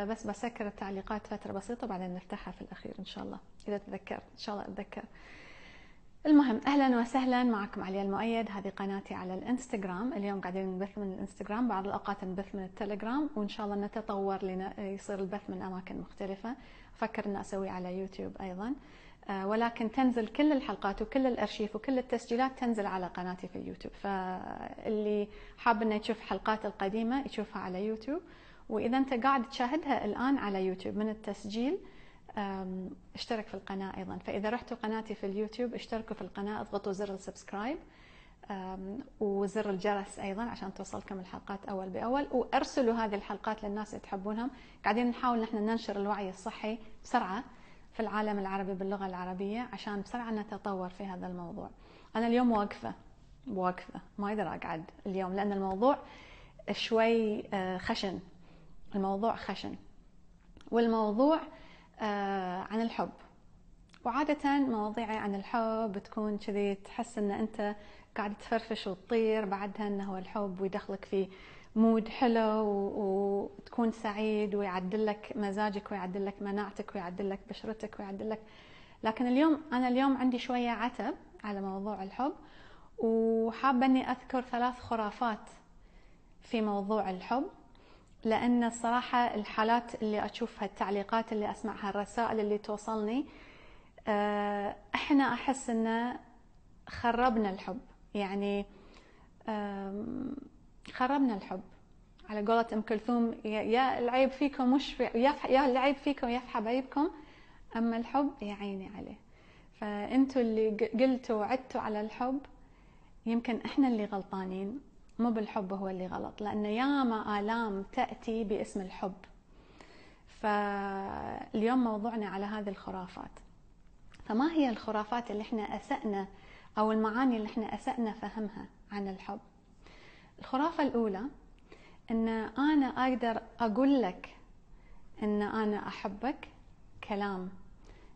فبس بسكر التعليقات فترة بسيطة بعدين نفتحها في الأخير إن شاء الله. إذا تذكرت إن شاء الله أتذكر. المهم أهلا وسهلا معكم عليا المؤيد. هذه قناتي على الإنستغرام. اليوم قاعدين نبث من الإنستغرام بعض الأوقات نبث من التليجرام وإن شاء الله نتطور يصير البث من أماكن مختلفة. أفكر ان أسوي على يوتيوب أيضا. آه، ولكن تنزل كل الحلقات وكل الأرشيف وكل التسجيلات تنزل على قناتي في اليوتيوب فاللي حاب إنه يشوف حلقات القديمة يشوفها على يوتيوب. وإذا أنت قاعد تشاهدها الآن على يوتيوب من التسجيل اشترك في القناة أيضا. فإذا رحتوا قناتي في اليوتيوب اشتركوا في القناة اضغطوا زر ال subscribe وزر الجرس أيضا عشان توصلكم الحلقات أول بأول وأرسلوا هذه الحلقات للناس اللي تحبونهم. قاعدين نحاول نحن ننشر الوعي الصحي بسرعة في العالم العربي باللغة العربية عشان بسرعة نتطور في هذا الموضوع. أنا اليوم واقفة واقفة ما أقدر أقعد اليوم لأن الموضوع شوي آه، خشن. الموضوع خشن والموضوع آه، عن الحب. وعادة مواضيعي عن الحب تكون كذي تحس إن أنت قاعد تفرفش وتطير بعدها إنه هو الحب ويدخلك في مود حلو وتكون سعيد ويعدل لك مزاجك ويعدل لك مناعتك ويعدل لك بشرتك ويعدل لك لكن اليوم أنا اليوم عندي شوية عتب على موضوع الحب وحابة إني أذكر ثلاث خرافات في موضوع الحب. لأن الصراحة الحالات اللي أشوفها التعليقات اللي أسمعها الرسائل اللي توصلني آه، إحنا أحس إن خربنا الحب. يعني خربنا الحب. على قولة أم كلثوم يا العيب فيكم مش في يا العيب فيكم يا في حبايبكم أما الحب يا عيني عليه. فأنتوا اللي قلتوا وعدتوا على الحب يمكن إحنا اللي غلطانين. مو بالحب هو اللي غلط لأن ياما آلام تأتي باسم الحب. فاليوم موضوعنا على هذه الخرافات. فما هي الخرافات اللي إحنا أسأنا أو المعاني اللي إحنا أسأنا فهمها عن الحب؟ الخرافة الأولى أن أنا أقدر أقول لك أن أنا أحبك كلام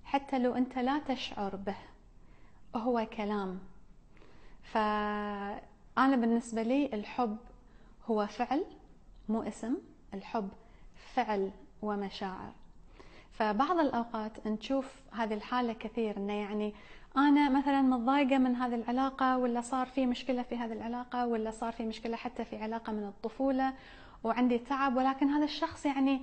حتى لو أنت لا تشعر به هو كلام. ف أنا بالنسبة لي الحب هو فعل مو اسم. الحب فعل ومشاعر. فبعض الأوقات نشوف هذه الحالة كثير إنه يعني أنا مثلا متضايقة من هذه العلاقة ولا صار في مشكلة في هذه العلاقة ولا صار في مشكلة حتى في علاقة من الطفولة وعندي تعب. ولكن هذا الشخص يعني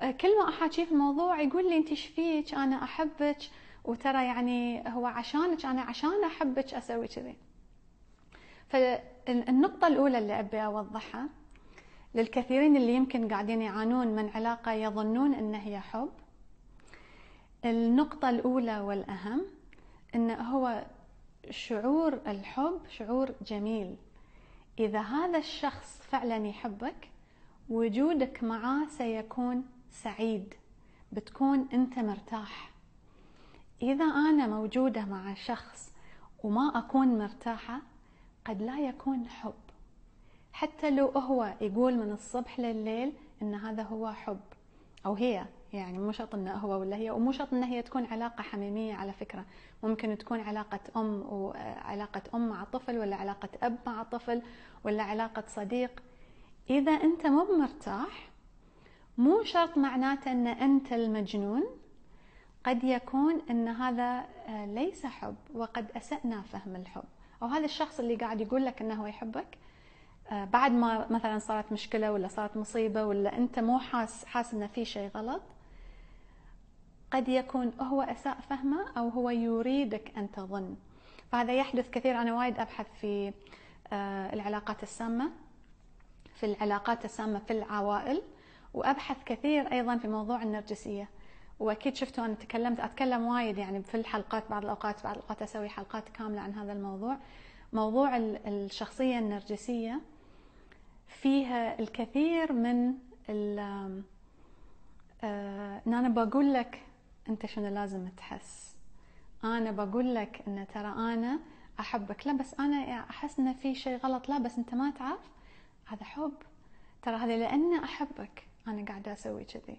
آه، كل ما أحاكيه في الموضوع يقول لي أنت إيش فيك؟ أنا أحبك. وترى يعني هو عشانك أنا عشان أحبك أسوي كذي. فالنقطة الأولى اللي أبي أوضحها للكثيرين اللي يمكن قاعدين يعانون من علاقة يظنون أن هي حب. النقطة الأولى والأهم أن هو شعور الحب شعور جميل. إذا هذا الشخص فعلا يحبك وجودك معاه سيكون سعيد بتكون أنت مرتاح. إذا أنا موجودة مع شخص وما أكون مرتاحة قد لا يكون حب. حتى لو هو يقول من الصبح لليل إن هذا هو حب. أو هي يعني مو شرط إنه هو ولا هي ومو شرط إن هي تكون علاقة حميمية على فكرة. ممكن تكون علاقة أم وعلاقه أم مع طفل ولا علاقة أب مع طفل ولا علاقة صديق. إذا أنت مو مرتاح مو شرط معناته إن أنت المجنون قد يكون إن هذا ليس حب وقد أسأنا فهم الحب. أو هذا الشخص اللي قاعد يقول لك إنه هو يحبك آه، بعد ما مثلا صارت مشكلة ولا صارت مصيبة ولا أنت مو حاس حاس إنه في شيء غلط قد يكون هو أساء فهمه أو هو يريدك أن تظن. فهذا يحدث كثير. أنا وايد أبحث في آه، العلاقات السامة في العلاقات السامة في العوائل وأبحث كثير أيضا في موضوع النرجسية. وأكيد شفتوا أنا تكلمت. أتكلم وايد يعني في الحلقات بعض الأوقات بعض الأوقات أسوي حلقات كاملة عن هذا الموضوع. موضوع الشخصية النرجسية فيها الكثير من آه، ان أنا بقول لك أنت شنو لازم تحس. أنا بقول لك إن ترى أنا أحبك. لا بس أنا أحس إن في شيء غلط. لا بس أنت ما تعرف. هذا حب. ترى هذا لأن أحبك. أنا قاعدة أسوي كذي.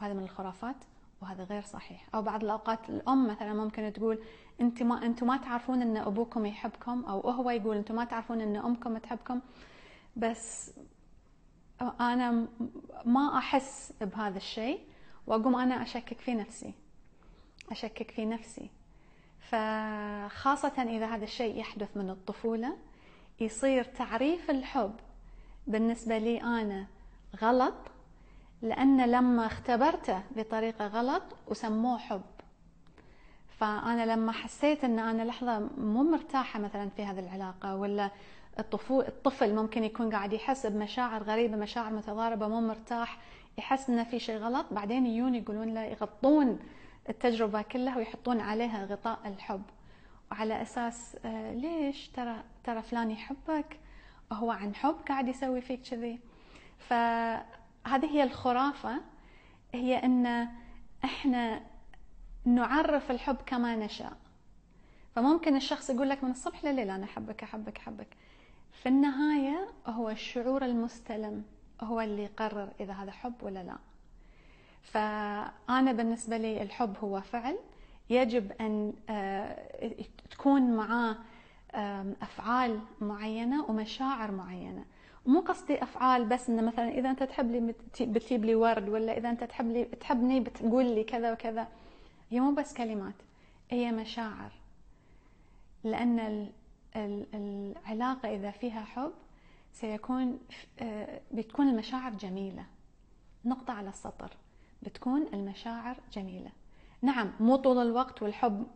وهذا من الخرافات وهذا غير صحيح. أو بعض الأوقات الأم مثلا ممكن تقول انت ما أنتم ما تعرفون إن أبوكم يحبكم. أو هو يقول أنتم ما تعرفون إن أمكم تحبكم. بس أنا ما أحس بهذا الشيء وأقوم أنا أشكك في نفسي. أشكك في نفسي. فخاصة إذا هذا الشيء يحدث من الطفولة يصير تعريف الحب بالنسبة لي أنا غلط لأن لما اختبرته بطريقة غلط وسموه حب. فأنا لما حسيت إن أنا لحظة مو مرتاحة مثلا في هذه العلاقة ولا الطفل ممكن يكون قاعد يحس بمشاعر غريبة مشاعر متضاربة مو مرتاح يحس إنه في شيء غلط بعدين يجون يقولون له يغطون التجربة كلها ويحطون عليها غطاء الحب. وعلى أساس آه، ليش ترى ترى فلان يحبك؟ هو عن حب قاعد يسوي فيك كذي. فهذه هي الخرافة هي إن إحنا نعرف الحب كما نشاء. فممكن الشخص يقول لك من الصبح لليل أنا أحبك أحبك أحبك. في النهاية هو الشعور المستلم هو اللي يقرر إذا هذا حب ولا لا. فأنا بالنسبة لي الحب هو فعل. يجب أن آه، تكون معاه أفعال معينة ومشاعر معينة. مو قصدي أفعال بس إنه مثلا إذا أنت تحب لي بتجيب لي ورد ولا إذا أنت تحب لي تحبني بتقول لي كذا وكذا. هي مو بس كلمات هي مشاعر. لأن العلاقة إذا فيها حب سيكون آه، بتكون المشاعر جميلة. نقطة على السطر بتكون المشاعر جميلة. نعم مو طول الوقت والحب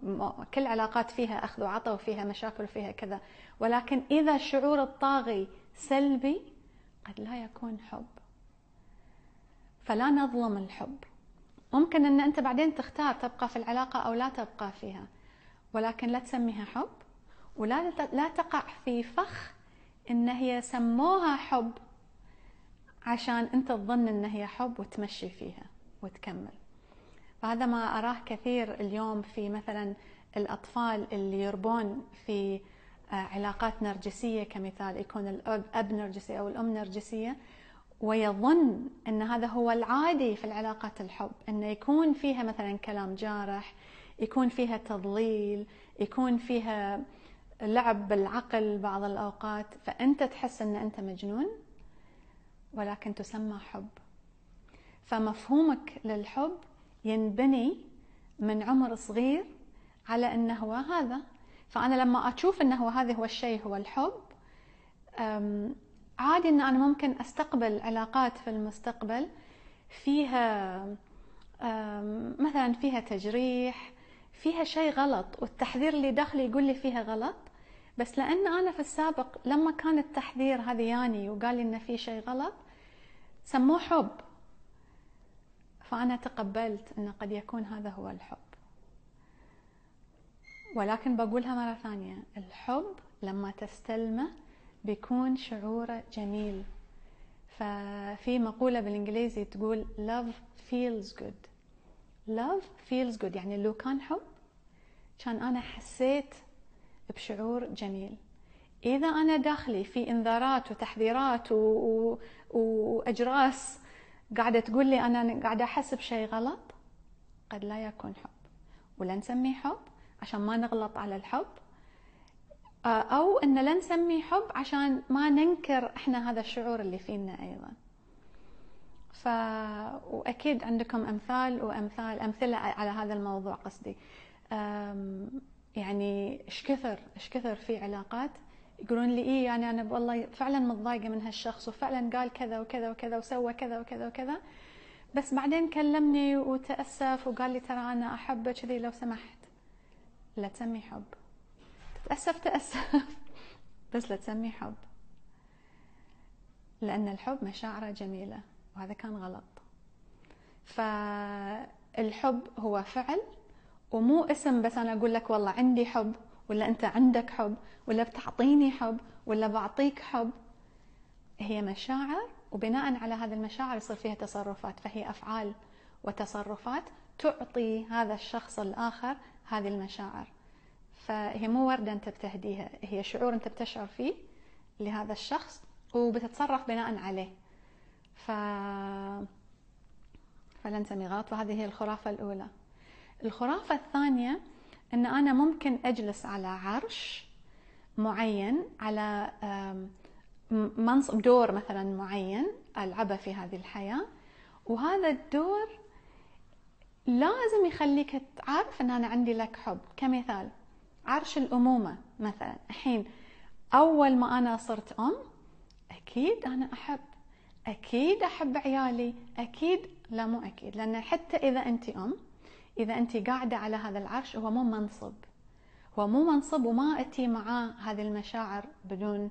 كل علاقات فيها أخذ وعطاء وفيها مشاكل وفيها كذا ولكن إذا الشعور الطاغي سلبي قد لا يكون حب. فلا نظلم الحب. ممكن أن أنت بعدين تختار تبقى في العلاقة أو لا تبقى فيها ولكن لا تسميها حب ولا لا تقع في فخ إن هي سموها حب عشان أنت تظن إن هي حب وتمشي فيها وتكمل. فهذا ما أراه كثير اليوم في مثلا الأطفال اللي يربون في علاقات نرجسية كمثال يكون الاب نرجسي أو الأم نرجسية ويظن أن هذا هو العادي في العلاقات الحب انه يكون فيها مثلا كلام جارح يكون فيها تضليل يكون فيها لعب بالعقل بعض الأوقات فأنت تحس أن أنت مجنون ولكن تسمى حب. فمفهومك للحب ينبني من عمر صغير على أنه هو هذا. فأنا لما أشوف أنه هذا هو الشيء هو الحب عادي أن أنا ممكن أستقبل علاقات في المستقبل فيها مثلا فيها تجريح فيها شيء غلط والتحذير اللي داخلي يقول لي فيها غلط. بس لأن أنا في السابق لما كان التحذير هذا ياني وقال لي ان في شيء غلط سموه حب. فأنا تقبلت إن قد يكون هذا هو الحب. ولكن بقولها مرة ثانية. الحب لما تستلمه بيكون شعوره جميل. ففي مقولة بالإنجليزي تقول love feels good. love feels good. يعني لو كان حب كان أنا حسيت بشعور جميل. إذا أنا داخلي في إنذارات وتحذيرات و... و... وأجراس قاعدة تقول لي أنا قاعدة أحس بشيء غلط قد لا يكون حب. ولا نسميه حب عشان ما نغلط على الحب. آه، أو أن لا نسميه حب عشان ما ننكر إحنا هذا الشعور اللي فينا أيضا. ف... وأكيد عندكم أمثال وأمثال أمثلة على هذا الموضوع قصدي. يعني إيش كثر إيش كثر في علاقات يقولون لي إيه يعني أنا والله فعلا متضايقة من هالشخص وفعلا قال كذا وكذا وكذا وسوى كذا وكذا وكذا. بس بعدين كلمني وتأسف وقال لي ترى أنا احبه كذي لو سمحت. لا تسمي حب. تتأسف تأسف. بس لا تسمي حب. لأن الحب مشاعره جميلة وهذا كان غلط. فالحب هو فعل ومو اسم بس أنا أقول لك والله عندي حب ولا أنت عندك حب ولا بتعطيني حب ولا بعطيك حب. هي مشاعر وبناء على هذه المشاعر يصير فيها تصرفات. فهي أفعال وتصرفات تعطي هذا الشخص الآخر هذه المشاعر. فهي مو ورده أنت بتهديها هي شعور أنت بتشعر فيه لهذا الشخص وبتتصرف بناء عليه. ف نسمي غلط وهذه هي الخرافة الأولى. الخرافة الثانية أن أنا ممكن أجلس على عرش معين على منصب دور مثلا معين ألعبه في هذه الحياة. وهذا الدور لازم يخليك تعرف إن أنا عندي لك حب. كمثال عرش الأمومة مثلا. الحين أول ما أنا صرت أم أكيد أنا أحب. أكيد أحب عيالي. أكيد لا مو أكيد لأن حتى إذا انت أم إذا انت قاعدة على هذا العرش هو مو منصب. هو مو منصب وما أتي معاه هذه المشاعر بدون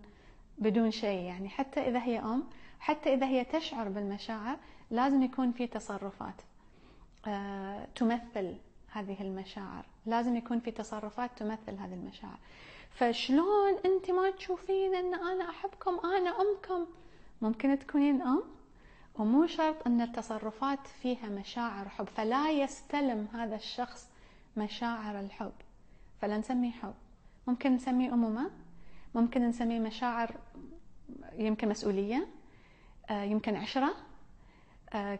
بدون شيء. يعني حتى إذا هي أم حتى إذا هي تشعر بالمشاعر لازم يكون في تصرفات. تمثل هذه المشاعر. لازم يكون في تصرفات تمثل هذه المشاعر. فشلون انت ما تشوفين ان أنا احبكم أنا امكم؟ ممكن تكونين ام. ومو شرط ان التصرفات فيها مشاعر حب. فلا يستلم هذا الشخص مشاعر الحب. فلا نسميه حب. ممكن نسميه أمومة. ممكن نسميه مشاعر يمكن مسؤولية. آه، يمكن عشرة. آه،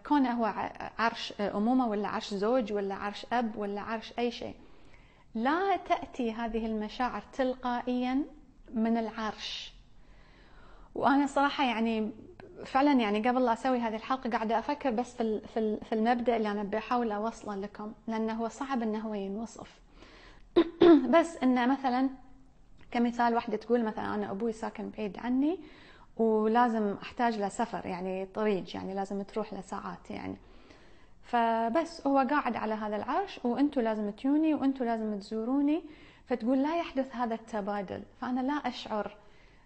كونه هو عرش أمومة ولا عرش زوج ولا عرش أب ولا عرش أي شيء. لا تأتي هذه المشاعر تلقائيا من العرش. وأنا صراحة يعني فعلا يعني قبل لا أسوي هذه الحلقة قاعدة أفكر بس في في المبدأ اللي أنا بحاول أوصله لكم لأنه هو صعب إنه هو ينوصف. بس إنه مثلا كمثال واحدة تقول مثلا أنا أبوي ساكن بعيد عني ولازم أحتاج له سفر يعني طريق يعني لازم تروح له ساعات يعني. فبس هو قاعد على هذا العرش وأنتم لازم تجوني وأنتم لازم تزوروني. فتقول لا يحدث هذا التبادل. فأنا لا أشعر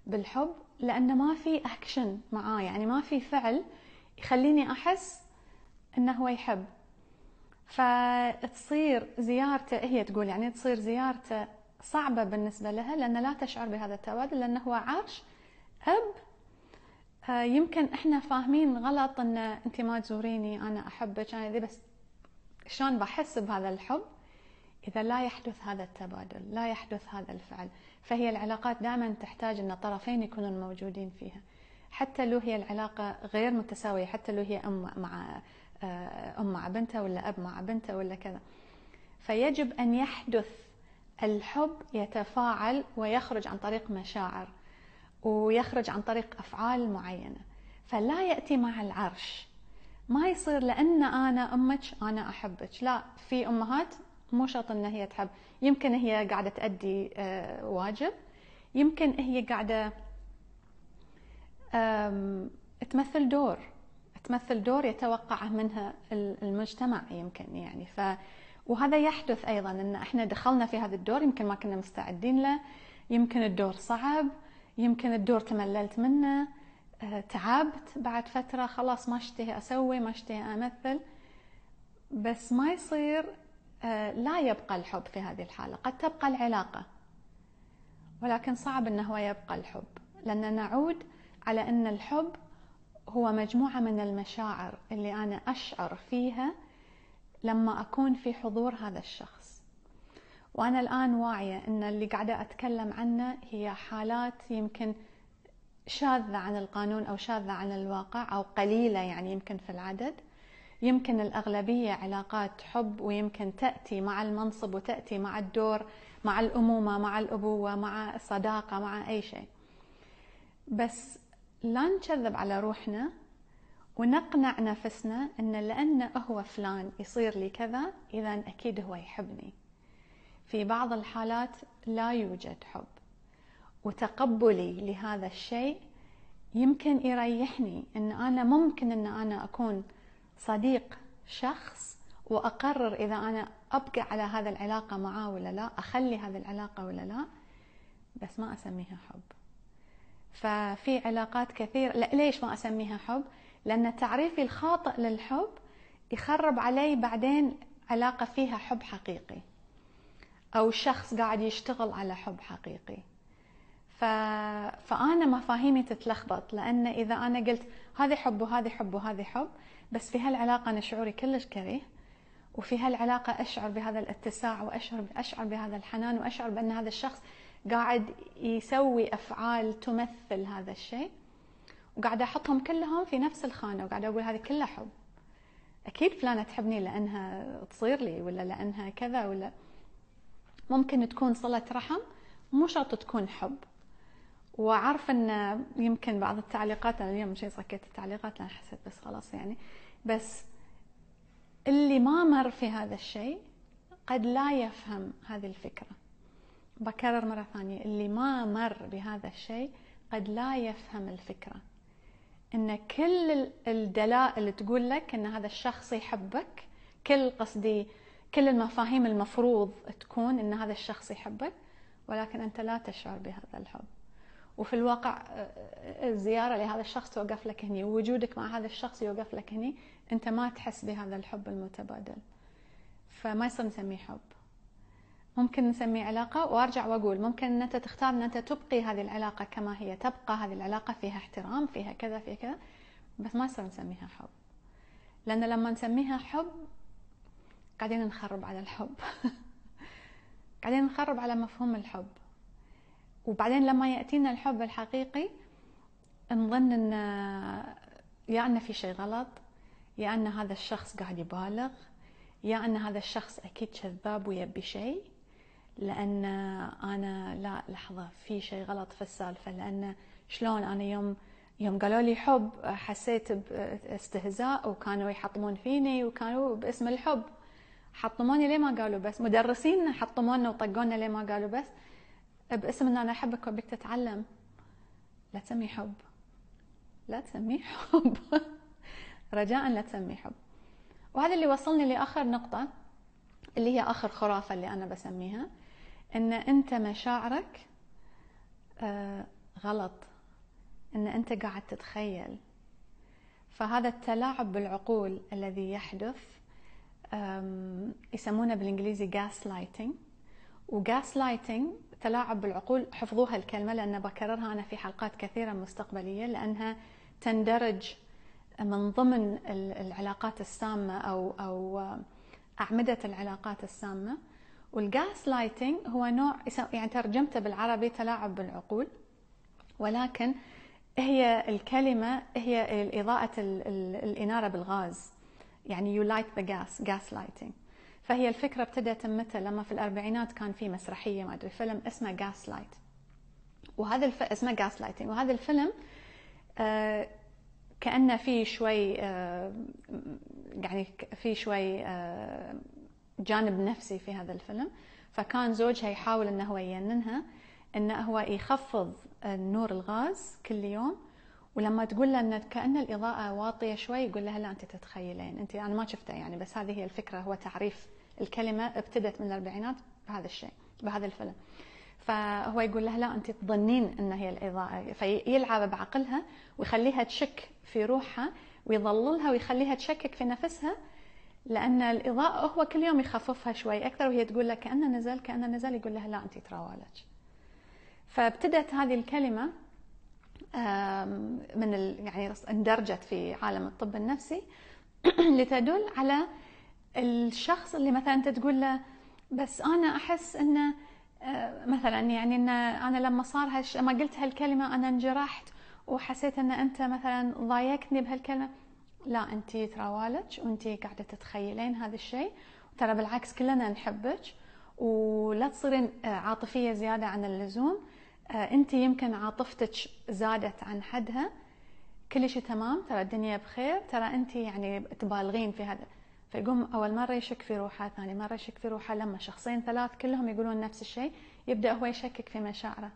بالحب لأنه ما في اكشن معاه يعني ما في فعل يخليني أحس إنه هو يحب. فتصير زيارته هي تقول يعني تصير زيارته صعبة بالنسبة لها لأن لا تشعر بهذا التبادل لأنه هو عرش أب يمكن إحنا فاهمين غلط إن أنت ما تزوريني أنا أحبك أنا ذي بس شلون بحس بهذا الحب؟ إذا لا يحدث هذا التبادل لا يحدث هذا الفعل. فهي العلاقات دائما تحتاج إن الطرفين يكونون موجودين فيها. حتى لو هي العلاقة غير متساوية حتى لو هي أم مع آه، أم مع بنتها ولا أب مع بنته ولا كذا. فيجب أن يحدث الحب يتفاعل ويخرج عن طريق مشاعر. ويخرج عن طريق أفعال معينة. فلا يأتي مع العرش. ما يصير لأن أنا أمك أنا أحبك. لا في أمهات مو شرط إن هي تحب. يمكن هي قاعدة تأدي آه، واجب. يمكن هي قاعدة تمثل دور. تمثل دور يتوقعه منها المجتمع يمكن يعني. ف وهذا يحدث أيضا إن إحنا دخلنا في هذا الدور يمكن ما كنا مستعدين له. يمكن الدور صعب. يمكن الدور تمللت منه آه، تعبت بعد فترة خلاص ما اشتهي أسوي ما اشتهي أمثل. بس ما يصير آه، لا يبقى الحب في هذه الحالة قد تبقى العلاقة. ولكن صعب أنه يبقى الحب لأن نعود على أن الحب هو مجموعة من المشاعر اللي أنا أشعر فيها لما أكون في حضور هذا الشخص. وأنا الآن واعية أن اللي قاعدة أتكلم عنه هي حالات يمكن شاذة عن القانون أو شاذة عن الواقع أو قليلة يعني يمكن في العدد. يمكن الأغلبية علاقات حب ويمكن تأتي مع المنصب وتأتي مع الدور مع الأمومة مع الأبوة مع الصداقة مع أي شيء. بس لا نكذب على روحنا ونقنع نفسنا أن لأنه هو فلان يصير لي كذا إذا أكيد هو يحبني. في بعض الحالات لا يوجد حب. وتقبلي لهذا الشيء يمكن يريحني إن أنا ممكن إن أنا أكون صديق شخص وأقرر إذا أنا أبقى على هذا العلاقة معاه ولا لا أخلي هذه العلاقة ولا لا بس ما أسميها حب. ففي علاقات كثير لا ليش ما أسميها حب؟ لأن تعريفي الخاطئ للحب يخرب علي بعدين علاقة فيها حب حقيقي. أو شخص قاعد يشتغل على حب حقيقي. ف... فأنا مفاهيمي تتلخبط لأن إذا أنا قلت هذه حب وهذه حب وهذه حب بس في هالعلاقة أنا شعوري كلش كريه وفي هالعلاقة أشعر بهذا الاتساع وأشعر أشعر بهذا الحنان وأشعر بأن هذا الشخص قاعد يسوي أفعال تمثل هذا الشيء وقاعده أحطهم كلهم في نفس الخانة وقاعده أقول هذه كلها حب. أكيد فلانة تحبني لأنها تصير لي ولا لأنها كذا ولا ممكن تكون صلة رحم مو شرط تكون حب. وعارفه إن يمكن بعض التعليقات أنا اليوم شيء سكت التعليقات لأن حسيت بس خلاص يعني. بس اللي ما مر في هذا الشيء قد لا يفهم هذه الفكرة. بكرر مرة ثانية اللي ما مر بهذا الشيء قد لا يفهم الفكرة. إن كل الدلائل تقول لك إن هذا الشخص يحبك كل قصدي كل المفاهيم المفروض تكون إن هذا الشخص يحبك ولكن أنت لا تشعر بهذا الحب. وفي الواقع الزيارة لهذا الشخص توقف لك هني ووجودك مع هذا الشخص يوقف لك هني أنت ما تحس بهذا الحب المتبادل. فما يصير نسميه حب. ممكن نسميه علاقة وأرجع وأقول ممكن ان أنت تختار أن أنت تبقي هذه العلاقة كما هي تبقى هذه العلاقة فيها احترام فيها كذا فيها كذا بس ما يصير نسميها حب. لأن لما نسميها حب قاعدين نخرب على الحب. قاعدين نخرب على مفهوم الحب. وبعدين لما يأتينا الحب الحقيقي نظن إن يا إن في شيء غلط يا إن هذا الشخص قاعد يبالغ يا إن هذا الشخص أكيد كذاب ويبي شيء لأن أنا لا لحظة في شيء غلط في السالفة. لأن شلون أنا يوم يوم قالوا لي حب حسيت باستهزاء وكانوا يحطمون فيني وكانوا باسم الحب. حطموني ليه ما قالوا بس؟ مدرسين حطمونا وطقونا ليه ما قالوا بس؟ باسم ان أنا أحبك وبيك تتعلم. لا تسميه حب. لا تسميه حب. رجاء لا تسميه حب. وهذا اللي وصلني لآخر نقطة اللي هي آخر خرافة اللي أنا بسميها إن أنت مشاعرك آه غلط. إن أنت قاعد تتخيل. فهذا التلاعب بالعقول الذي يحدث يسمونه بالإنجليزي gaslighting و gaslighting تلاعب بالعقول حفظوها الكلمة لأن بكررها أنا في حلقات كثيرة مستقبلية لأنها تندرج من ضمن العلاقات السامة أو أو أعمدة العلاقات السامة. والجاس لايتنج هو نوع يعني ترجمته بالعربي تلاعب بالعقول ولكن هي الكلمة هي إضاءة الإنارة بالغاز. يعني you light the gas gas lighting فهي الفكرة ابتدت متى؟ لما في الأربعينات كان في مسرحية ما أدري فيلم اسمه gas light وهذا الف... اسمه gas lighting وهذا الفيلم آه كأنه في شوي آه يعني في شوي آه جانب نفسي في هذا الفيلم. فكان زوجها يحاول انه هو يجننها انه هو يخفض نور الغاز كل يوم ولما تقول له ان كأن الإضاءة واطية شوي يقول لها لا أنت تتخيلين. أنت أنا ما شفته يعني بس هذه هي الفكرة هو تعريف الكلمة ابتدت من الأربعينات بهذا الشيء بهذا الفيلم. فهو يقول لها لا أنت تظنين إن هي الإضاءة. فيلعب بعقلها ويخليها تشك في روحها ويضللها ويخليها تشكك في نفسها لأن الإضاءة هو كل يوم يخففها شوي أكثر وهي تقول له كأنه نزل كأنه نزل يقول لها لا أنت تراولج فابتدت هذه الكلمة من يعني اندرجت في عالم الطب النفسي لتدل على الشخص اللي مثلا أنت تقول له بس أنا أحس إنه مثلا يعني ان أنا لما صار هالش ما قلت هالكلمة أنا انجرحت وحسيت إن أنت مثلا ضايقتني بهالكلمة. لا أنت تراوالج وأنت قاعدة تتخيلين هذا الشيء. ترى بالعكس كلنا نحبك ولا تصيرين عاطفية زيادة عن اللزوم. انت يمكن عاطفتك زادت عن حدها. كل شيء تمام ترى الدنيا بخير. ترى انت يعني تبالغين في هذا. فيقوم أول مرة يشك في روحه ثاني مرة يشك في روحه. لما شخصين ثلاث كلهم يقولون نفس الشيء يبدأ هو يشكك في مشاعره.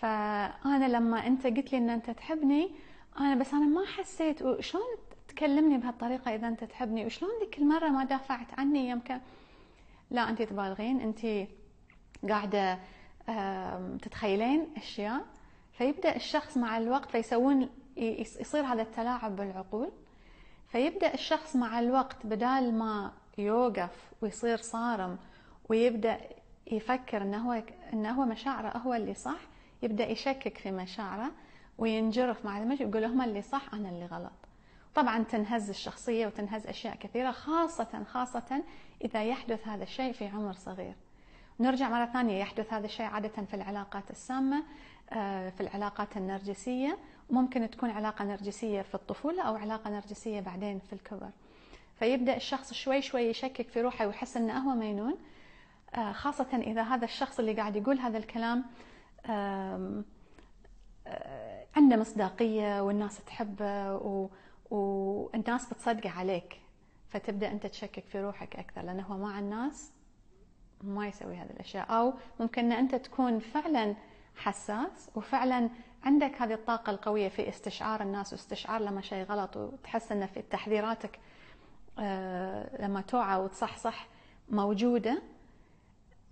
فأنا لما أنت قلت لي إن أنت تحبني أنا بس أنا ما حسيت. وشلون تكلمني بهالطريقة إذا أنت تحبني؟ وشلون ذيك المرة ما دافعت عني يوم كان لا أنت تبالغين. أنت قاعدة تتخيلين أشياء؟ فيبدأ الشخص مع الوقت فيسوون يصير هذا التلاعب بالعقول. فيبدأ الشخص مع الوقت بدال ما يوقف ويصير صارم ويبدأ يفكر إنه هو إنه هو مشاعره هو اللي صح يبدأ يشكك في مشاعره وينجرف مع المشي يقول هم اللي صح أنا اللي غلط. طبعا تنهز الشخصية وتنهز أشياء كثيرة خاصة خاصة إذا يحدث هذا الشيء في عمر صغير. نرجع مرة ثانية يحدث هذا الشيء عادة في العلاقات السامة في العلاقات النرجسية. ممكن تكون علاقة نرجسية في الطفولة أو علاقة نرجسية بعدين في الكبر. فيبدأ الشخص شوي شوي يشكك في روحه ويحس أنه هو مينون. خاصة إذا هذا الشخص اللي قاعد يقول هذا الكلام آه، عنده مصداقية والناس تحبه و... والناس بتصدقه عليك فتبدأ أنت تشكك في روحك أكثر لأنه هو مع الناس. ما يسوي هذه الأشياء أو ممكن أن أنت تكون فعلا حساس وفعلا عندك هذه الطاقة القوية في استشعار الناس واستشعار لما شيء غلط وتحس أن في تحذيراتك آه، لما توعى وتصحصح موجودة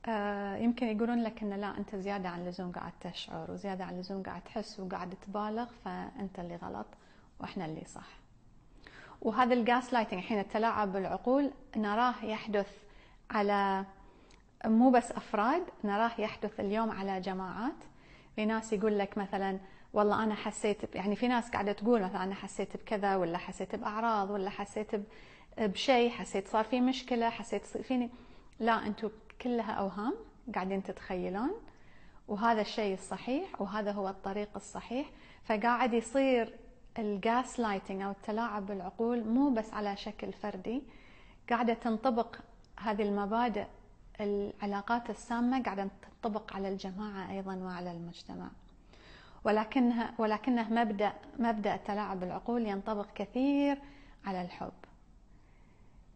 آه، يمكن يقولون لك إن لا أنت زيادة عن اللزوم قاعد تشعر وزيادة عن اللزوم قاعد تحس وقاعد تبالغ فأنت اللي غلط وإحنا اللي صح. وهذا ال gaslighting الحين التلاعب بالعقول نراه يحدث على مو بس أفراد نراه يحدث اليوم على جماعات. في ناس يقول لك مثلا والله أنا حسيت يعني في ناس قاعدة تقول مثلا أنا حسيت بكذا ولا حسيت بأعراض ولا حسيت بشيء حسيت صار في مشكلة حسيت فيني. لا أنتم كلها أوهام قاعدين تتخيلون وهذا الشيء الصحيح وهذا هو الطريق الصحيح. فقاعد يصير ال gaslighting أو التلاعب بالعقول مو بس على شكل فردي. قاعدة تنطبق هذه المبادئ العلاقات السامة قاعدة تنطبق على الجماعة أيضا وعلى المجتمع. ولكنها ولكنه مبدا مبدأ التلاعب بالعقول ينطبق كثير على الحب.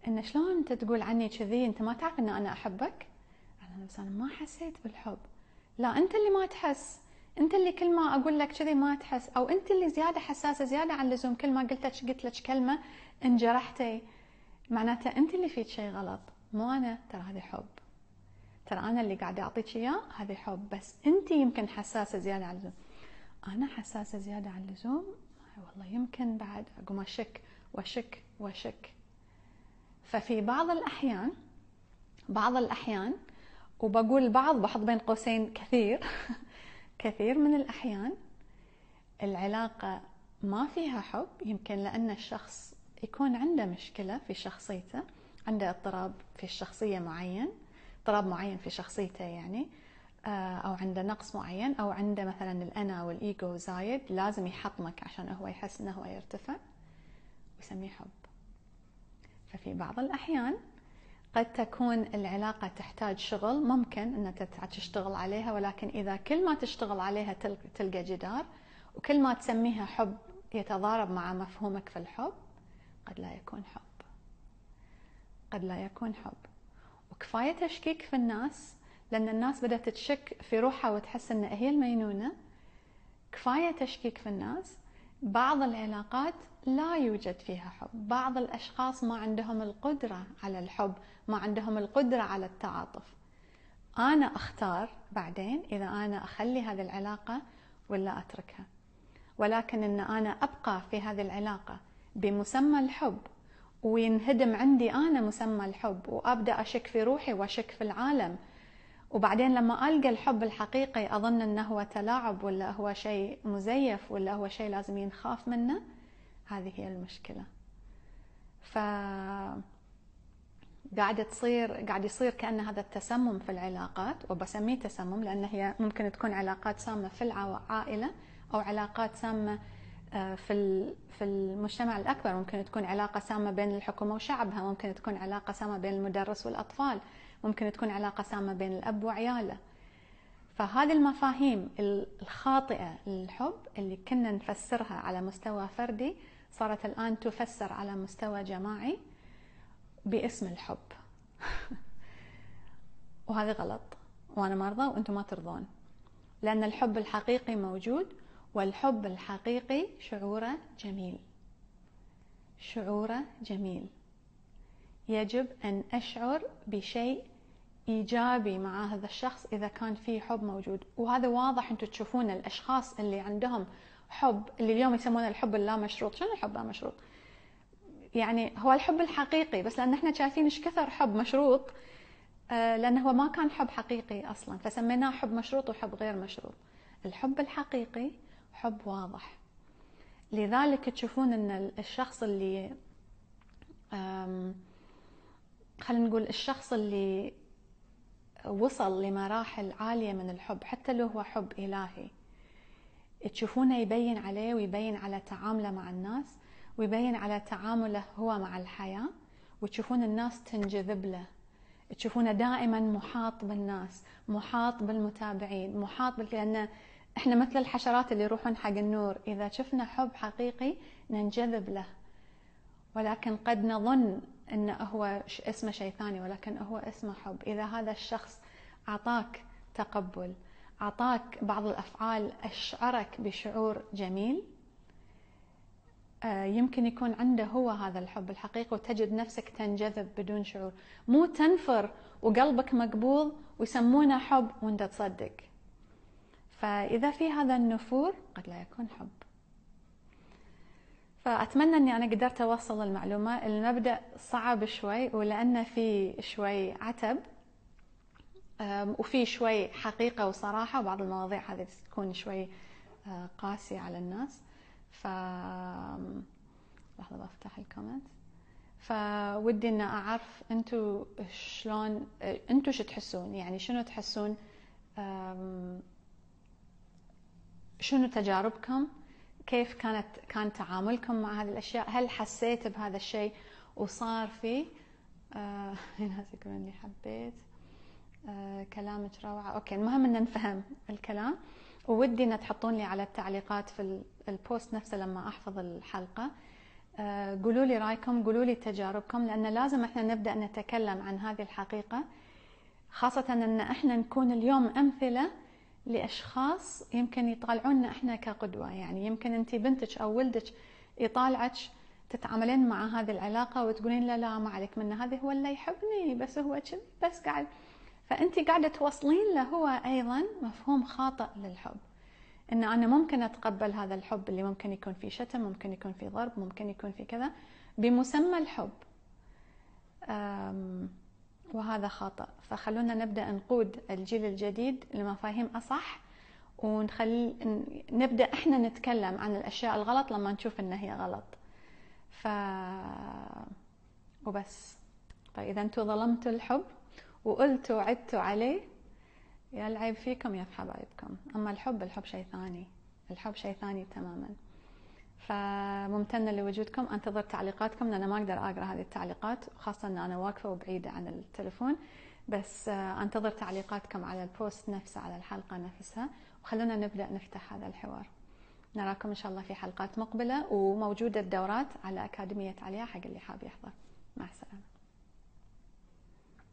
إن شلون أنت تقول عني كذي؟ أنت ما تعرف إن أنا أحبك؟ أنا بس أنا ما حسيت بالحب. لا أنت اللي ما تحس. أنت اللي كل ما أقول لك كذي ما تحس. أو أنت اللي زيادة حساسة زيادة عن اللزوم. كل ما قلت لك قلت لك كلمة انجرحتي. معناته أنت اللي فيك شيء غلط مو أنا. ترى هذه حب. ترى أنا اللي قاعدة أعطيك اياه هذه حب. بس أنت يمكن حساسة زيادة عن اللزوم. أنا حساسة زيادة عن اللزوم؟ والله يمكن بعد. أقوم أشك وأشك وأشك. ففي بعض الأحيان بعض الأحيان وبقول بعض بحط بين قوسين كثير كثير من الأحيان العلاقة ما فيها حب يمكن لأن الشخص يكون عنده مشكلة في شخصيته عنده اضطراب في الشخصية معين. اضطراب معين في شخصيته يعني آه، أو عنده نقص معين أو عنده مثلا الأنا والإيجو زايد لازم يحطمك عشان هو يحس أنه هو يرتفع ويسميه حب. ففي بعض الأحيان قد تكون العلاقة تحتاج شغل ممكن أن تشتغل عليها ولكن إذا كل ما تشتغل عليها تلقى جدار وكل ما تسميها حب يتضارب مع مفهومك في الحب قد لا يكون حب. قد لا يكون حب. وكفاية تشكيك في الناس لأن الناس بدأت تشك في روحها وتحس أن هي المينونة كفاية تشكيك في الناس. بعض العلاقات لا يوجد فيها حب. بعض الأشخاص ما عندهم القدرة على الحب ما عندهم القدرة على التعاطف. أنا أختار بعدين إذا أنا أخلي هذه العلاقة ولا أتركها. ولكن أن أنا أبقى في هذه العلاقة بمسمى الحب وينهدم عندي أنا مسمى الحب وأبدأ أشك في روحي وأشك في العالم. وبعدين لما ألقى الحب الحقيقي أظن أنه هو تلاعب ولا هو شيء مزيف ولا هو شيء لازم ينخاف منه. هذه هي المشكلة. ف قاعدة تصير قاعد يصير كأن هذا التسمم في العلاقات وبسميه تسمم لأن هي ممكن تكون علاقات سامة في العائلة أو علاقات سامة في في المجتمع الأكبر ممكن تكون علاقة سامة بين الحكومة وشعبها ممكن تكون علاقة سامة بين المدرس والأطفال ممكن تكون علاقة سامة بين الأب وعياله. فهذه المفاهيم الخاطئة للحب اللي كنا نفسرها على مستوى فردي صارت الآن تفسر على مستوى جماعي باسم الحب. وهذا غلط وأنا مرضى وأنتم ما ترضون لأن الحب الحقيقي موجود والحب الحقيقي شعوره جميل. شعوره جميل. يجب أن أشعر بشيء إيجابي مع هذا الشخص إذا كان في حب موجود. وهذا واضح أنتم تشوفون الأشخاص اللي عندهم حب اللي اليوم يسمونه الحب اللا مشروط شنو الحب لا مشروط يعني هو الحب الحقيقي بس لأن إحنا شايفين إيش كثر حب مشروط آه، لأنه هو ما كان حب حقيقي أصلا. فسميناه حب مشروط وحب غير مشروط. الحب الحقيقي حب واضح. لذلك تشوفون إن الشخص اللي خلينا نقول الشخص اللي وصل لمراحل عالية من الحب حتى لو هو حب إلهي تشوفونه يبين عليه ويبين على تعامله مع الناس ويبين على تعامله هو مع الحياة وتشوفون الناس تنجذب له. تشوفونه دائما محاط بالناس محاط بالمتابعين محاط بال... لأن إحنا مثل الحشرات اللي يروحون حق النور إذا شفنا حب حقيقي ننجذب له. ولكن قد نظن انه هو اسمه شيء ثاني ولكن هو اسمه حب. إذا هذا الشخص أعطاك تقبل أعطاك بعض الأفعال أشعرك بشعور جميل آه، يمكن يكون عنده هو هذا الحب الحقيقي وتجد نفسك تنجذب بدون شعور. مو تنفر وقلبك مقبوض ويسمونه حب وانت تصدق. فإذا في هذا النفور قد لا يكون حب. فأتمنى أني أنا قدرت أوصل المعلومة. المبدأ صعب شوي ولأنه في شوي عتب وفي شوي حقيقة وصراحة وبعض المواضيع هذه تكون شوي آه، قاسية على الناس. ف لحظة بفتح ال comment. فودي إن أعرف انتو شلون انتو شو تحسون؟ يعني شنو تحسون؟ شنو تجاربكم؟ كيف كانت كان تعاملكم مع هذه الأشياء؟ هل حسيت بهذا الشيء وصار فيه آه ناس يقولون لي حبيت. آه كلامك روعة. okay المهم إن نفهم الكلام. وودي إن تحطون لي على التعليقات في ال post نفسه لما أحفظ الحلقة. آه قولوا لي رأيكم قولوا لي تجاربكم لأن لازم إحنا نبدأ نتكلم عن هذه الحقيقة خاصة إن إحنا نكون اليوم أمثلة لأشخاص يمكن يطالعونا إحنا كقدوة. يعني يمكن انت بنتك أو ولدك يطالعك تتعاملين مع هذه العلاقة وتقولين لا لا ما عليك منه هذا هو اللي يحبني بس هو كذي بس قاعد. فانت قاعدة توصلين له هو أيضا مفهوم خاطئ للحب. إن أنا ممكن أتقبل هذا الحب اللي ممكن يكون فيه شتم ممكن يكون فيه ضرب ممكن يكون فيه كذا بمسمى الحب. وهذا خطأ. فخلونا نبدأ نقود الجيل الجديد لمفاهيم أصح ونخلي نبدأ إحنا نتكلم عن الأشياء الغلط لما نشوف إن هي غلط. ف وبس. طيب إذا أنتم ظلمتوا الحب وقلتوا وعدتوا عليه يا العيب فيكم يا في حبايبكم. أما الحب الحب شيء ثاني. الحب شيء ثاني تماما. فممتنة لوجودكم. أنتظر تعليقاتكم لأن ما أقدر أقرأ هذه التعليقات خاصة أن أنا واقفة وبعيدة عن التلفون بس أنتظر تعليقاتكم على البوست نفسه على الحلقة نفسها. وخلونا نبدأ نفتح هذا الحوار. نراكم إن شاء الله في حلقات مقبلة وموجودة الدورات على أكاديمية عليا حق اللي حاب يحضر. مع السلامة.